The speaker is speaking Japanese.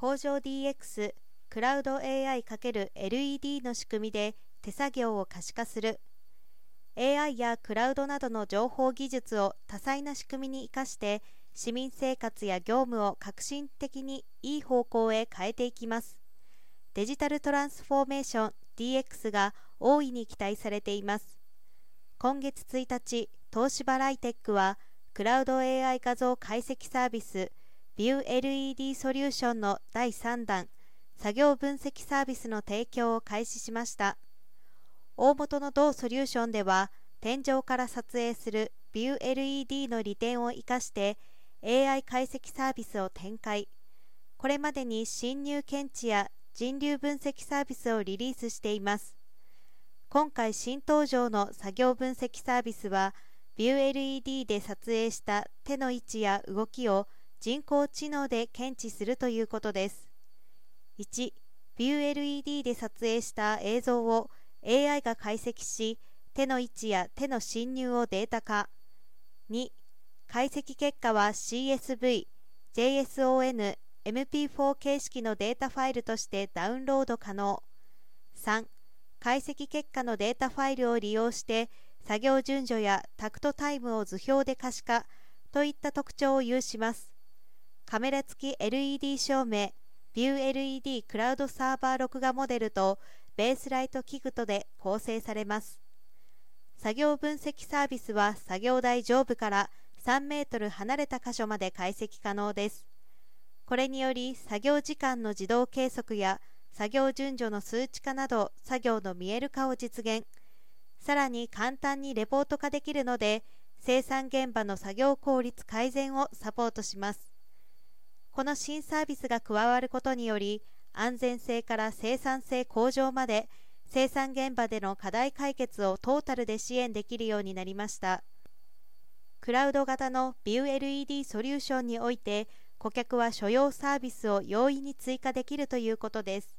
工場 DX クラウド AI×LED の仕組みで手作業を可視化する。AI やクラウドなどの情報技術を多彩な仕組みに生かして市民生活や業務を革新的にいい方向へ変えていきます。デジタルトランスフォーメーション DX が大いに期待されています。今月1日東芝ライテックはクラウド AI 画像解析サービス ViewLED ソリューションの第3弾作業分析サービスの提供を開始しました。大元の同ソリューションでは天井から撮影する ViewLED の利点を生かして AI 解析サービスを展開。これまでに侵入検知や人流分析サービスをリリースしています。今回新登場の作業分析サービスは ViewLED で撮影した手の位置や動きを人工知能で検知するということです。1 ViewLED で撮影した映像を AI が解析し手の位置や手の侵入をデータ化。2解析結果は CSV、JSON、MP4 形式のデータファイルとしてダウンロード可能。3解析結果のデータファイルを利用して作業順序やタクトタイムを図表で可視化といった特徴を有します。カメラ付き LED 照明 ViewLED クラウドサーバー録画モデルとベースライト器具とで構成されます。作業分析サービスは作業台上部から3メートル離れた箇所まで解析可能です。これにより作業時間の自動計測や作業順序の数値化など作業の見える化を実現。さらに簡単にレポート化できるので生産現場の作業効率改善をサポートします。この新サービスが加わることにより安全性から生産性向上まで生産現場での課題解決をトータルで支援できるようになりました。クラウド型の ViewLED ソリューションにおいて顧客は所要サービスを容易に追加できるということです。